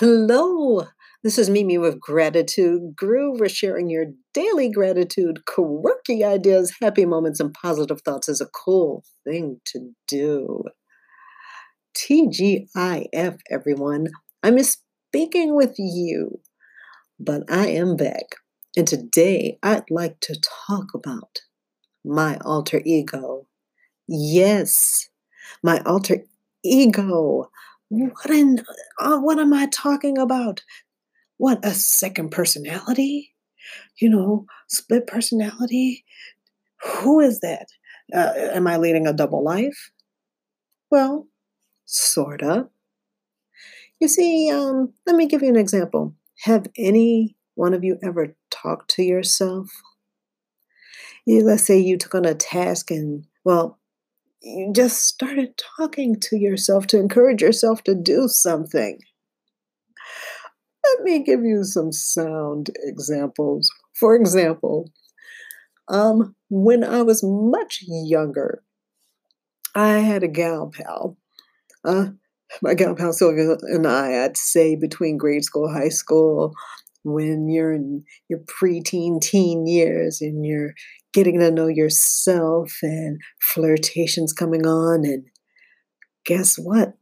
Hello, this is Mimi with Gratitude Groove. We're sharing your daily gratitude, quirky ideas, happy moments, and positive thoughts is a cool thing to do. TGIF, everyone. I'm speaking with you, but I am back. And today I'd like to talk about my alter ego. Yes, my alter ego. What in uh, what am I talking about? What a second personality? You know, split personality? Who is that? Uh, am I leading a double life? Well, sorta. You see, um, let me give you an example. Have any one of you ever talked to yourself? You, let's say you took on a task and, well, you just started talking to yourself to encourage yourself to do something. Let me give you some sound examples. For example, um, when I was much younger, I had a gal pal. Uh, my gal pal Sylvia and I, I'd say between grade school, high school, when you're in your preteen, teen years and you're getting to know yourself and flirtations coming on. And guess what?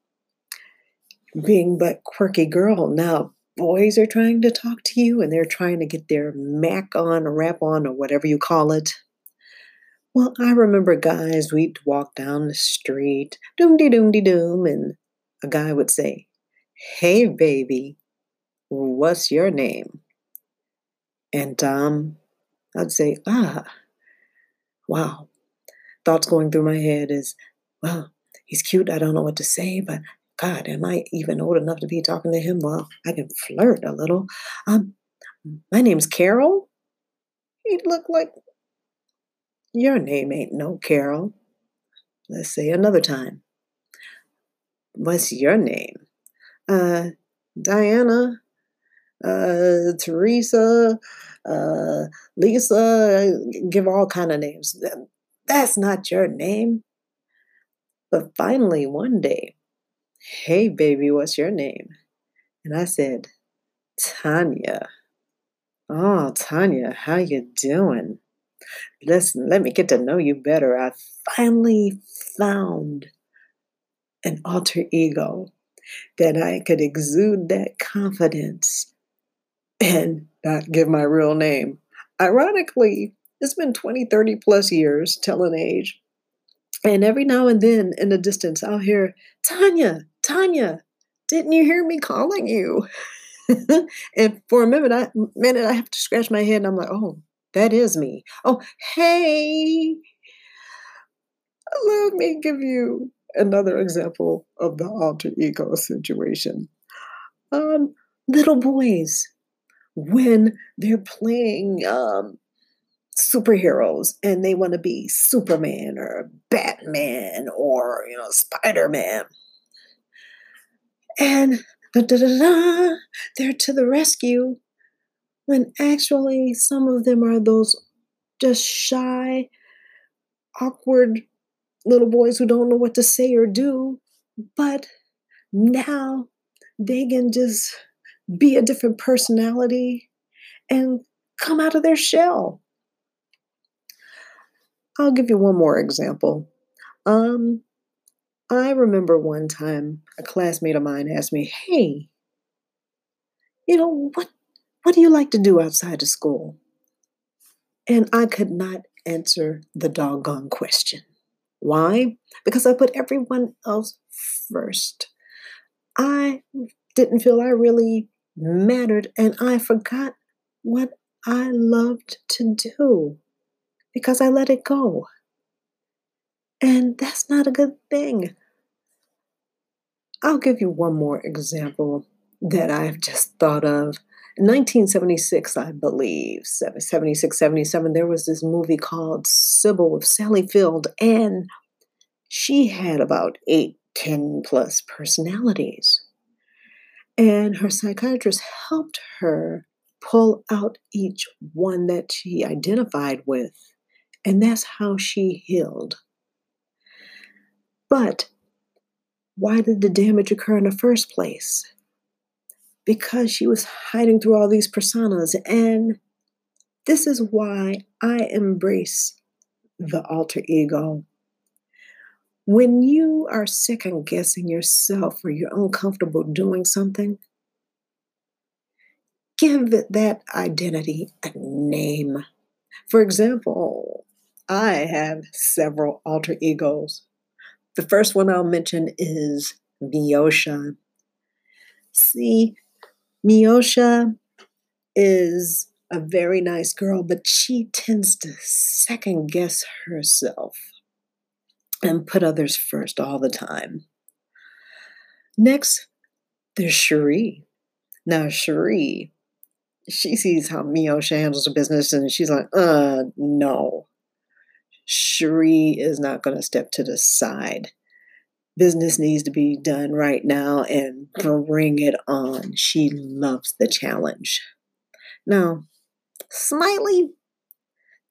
Being but quirky girl, now boys are trying to talk to you and they're trying to get their mac on or rap on or whatever you call it. Well, I remember guys, we'd walk down the street, doom de doom de doom, and a guy would say, Hey, baby, what's your name? And um, I'd say, Ah, wow. Thoughts going through my head is, Well, he's cute. I don't know what to say, but God, am I even old enough to be talking to him? Well, I can flirt a little. Um, my name's Carol. He'd look like your name ain't no Carol. Let's say another time. What's your name? Uh, Diana, uh, Teresa, uh, Lisa, give all kind of names. That's not your name. But finally, one day, hey baby, what's your name? And I said, Tanya. Oh, Tanya, how you doing? Listen, let me get to know you better. I finally found an alter ego that I could exude that confidence and not give my real name. Ironically, it's been 20, 30 plus years, telling age. And every now and then in the distance, I'll hear, Tanya, Tanya, didn't you hear me calling you? and for a minute, I minute I have to scratch my head and I'm like, oh, that is me. Oh, hey. Let me give you another example of the alter ego situation. Um, little boys, when they're playing um, superheroes and they want to be Superman or Batman or you know Spider Man, and da, da, da, da, they're to the rescue, when actually some of them are those just shy, awkward little boys who don't know what to say or do, but now they can just be a different personality and come out of their shell. I'll give you one more example. Um, I remember one time a classmate of mine asked me, "Hey, you know what? What do you like to do outside of school?" And I could not answer the doggone question. Why? Because I put everyone else first. I didn't feel I really mattered, and I forgot what I loved to do because I let it go. And that's not a good thing. I'll give you one more example that I've just thought of. In 1976, I believe, 76, 77, there was this movie called Sybil with Sally Field, and she had about eight, ten plus personalities. And her psychiatrist helped her pull out each one that she identified with. And that's how she healed. But why did the damage occur in the first place? because she was hiding through all these personas. And this is why I embrace the alter ego. When you are second guessing yourself or you're uncomfortable doing something, give that identity a name. For example, I have several alter egos. The first one I'll mention is Miosha. See, Miosha is a very nice girl, but she tends to second guess herself and put others first all the time. Next, there's Cherie. Now, Cherie, she sees how Miosha handles the business and she's like, uh, no. Cherie is not going to step to the side. Business needs to be done right now and bring it on. She loves the challenge. Now, Smiley,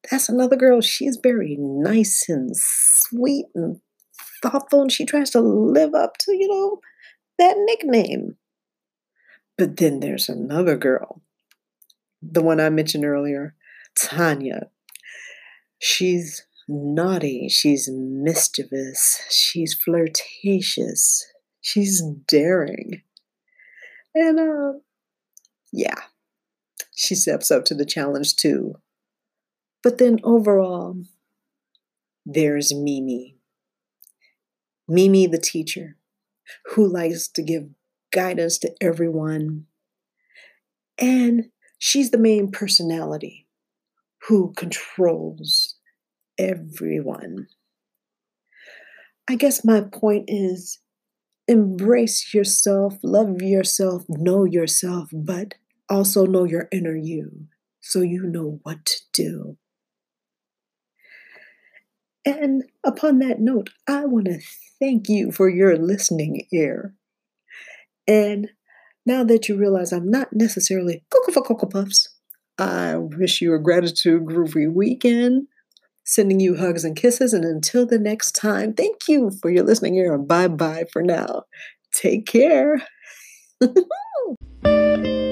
that's another girl. She's very nice and sweet and thoughtful, and she tries to live up to, you know, that nickname. But then there's another girl, the one I mentioned earlier, Tanya. She's naughty, she's mischievous, she's flirtatious, she's daring. And uh yeah, she steps up to the challenge too. But then overall, there's Mimi. Mimi, the teacher, who likes to give guidance to everyone. And she's the main personality who controls everyone. I guess my point is embrace yourself, love yourself, know yourself, but also know your inner you so you know what to do. And upon that note, I want to thank you for your listening ear. And now that you realize I'm not necessarily Cocoa for Cocoa Puffs, I wish you a gratitude groovy weekend. Sending you hugs and kisses. And until the next time, thank you for your listening ear. Bye bye for now. Take care.